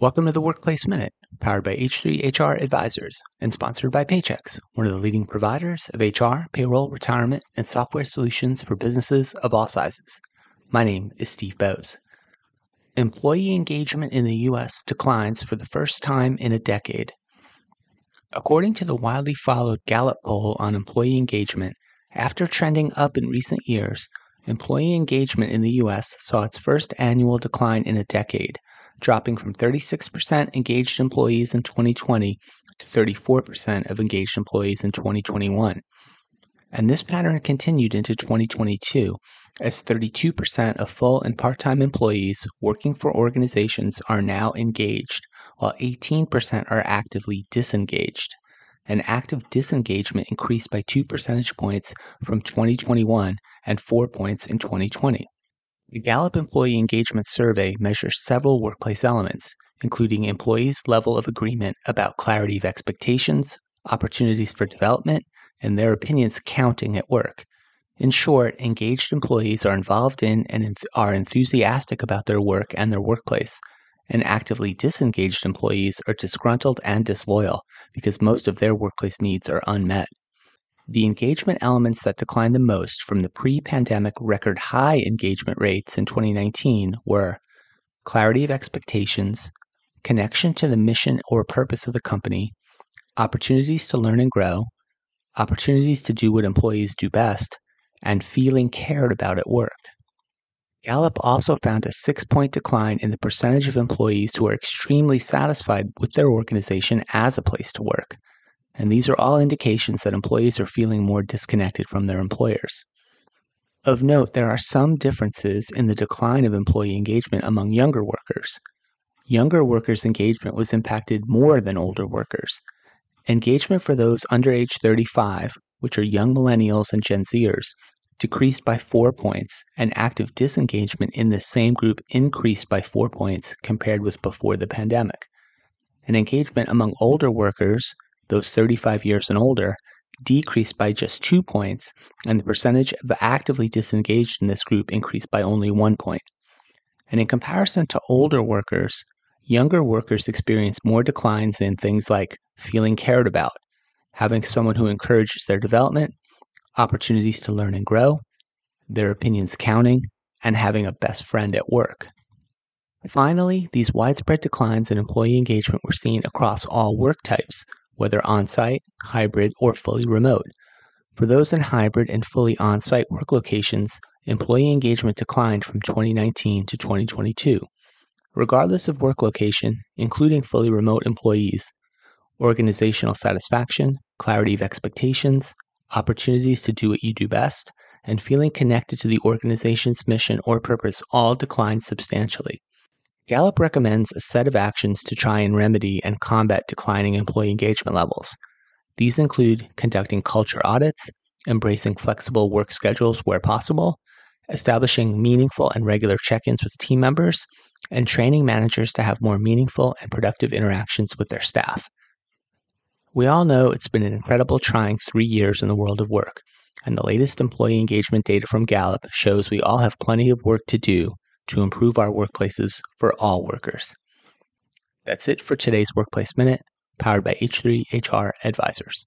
Welcome to the Workplace Minute, powered by H3HR Advisors and sponsored by Paychex, one of the leading providers of HR, payroll, retirement, and software solutions for businesses of all sizes. My name is Steve Boese. Employee engagement in the U.S. declines for the first time in a decade. According to the widely followed Gallup poll on employee engagement, after trending up in recent years, employee engagement in the U.S. saw its first annual decline in a decade dropping from 36% engaged employees in 2020 to 34% of engaged employees in 2021. And this pattern continued into 2022 as 32% of full and part time employees working for organizations are now engaged, while 18% are actively disengaged. And active disengagement increased by 2 percentage points from 2021 and 4 points in 2020. The Gallup Employee Engagement Survey measures several workplace elements, including employees' level of agreement about clarity of expectations, opportunities for development, and their opinions counting at work. In short, engaged employees are involved in and are enthusiastic about their work and their workplace, and actively disengaged employees are disgruntled and disloyal because most of their workplace needs are unmet. The engagement elements that declined the most from the pre pandemic record high engagement rates in 2019 were clarity of expectations, connection to the mission or purpose of the company, opportunities to learn and grow, opportunities to do what employees do best, and feeling cared about at work. Gallup also found a six point decline in the percentage of employees who are extremely satisfied with their organization as a place to work and these are all indications that employees are feeling more disconnected from their employers. Of note, there are some differences in the decline of employee engagement among younger workers. Younger workers' engagement was impacted more than older workers. Engagement for those under age 35, which are young millennials and Gen Zers, decreased by four points, and active disengagement in the same group increased by four points compared with before the pandemic. And engagement among older workers those 35 years and older, decreased by just two points, and the percentage of actively disengaged in this group increased by only one point. And in comparison to older workers, younger workers experience more declines in things like feeling cared about, having someone who encourages their development, opportunities to learn and grow, their opinions counting, and having a best friend at work. Finally, these widespread declines in employee engagement were seen across all work types, whether on site, hybrid, or fully remote. For those in hybrid and fully on site work locations, employee engagement declined from 2019 to 2022. Regardless of work location, including fully remote employees, organizational satisfaction, clarity of expectations, opportunities to do what you do best, and feeling connected to the organization's mission or purpose all declined substantially. Gallup recommends a set of actions to try and remedy and combat declining employee engagement levels. These include conducting culture audits, embracing flexible work schedules where possible, establishing meaningful and regular check ins with team members, and training managers to have more meaningful and productive interactions with their staff. We all know it's been an incredible trying three years in the world of work, and the latest employee engagement data from Gallup shows we all have plenty of work to do to improve our workplaces for all workers. That's it for today's Workplace Minute, powered by H3HR Advisors.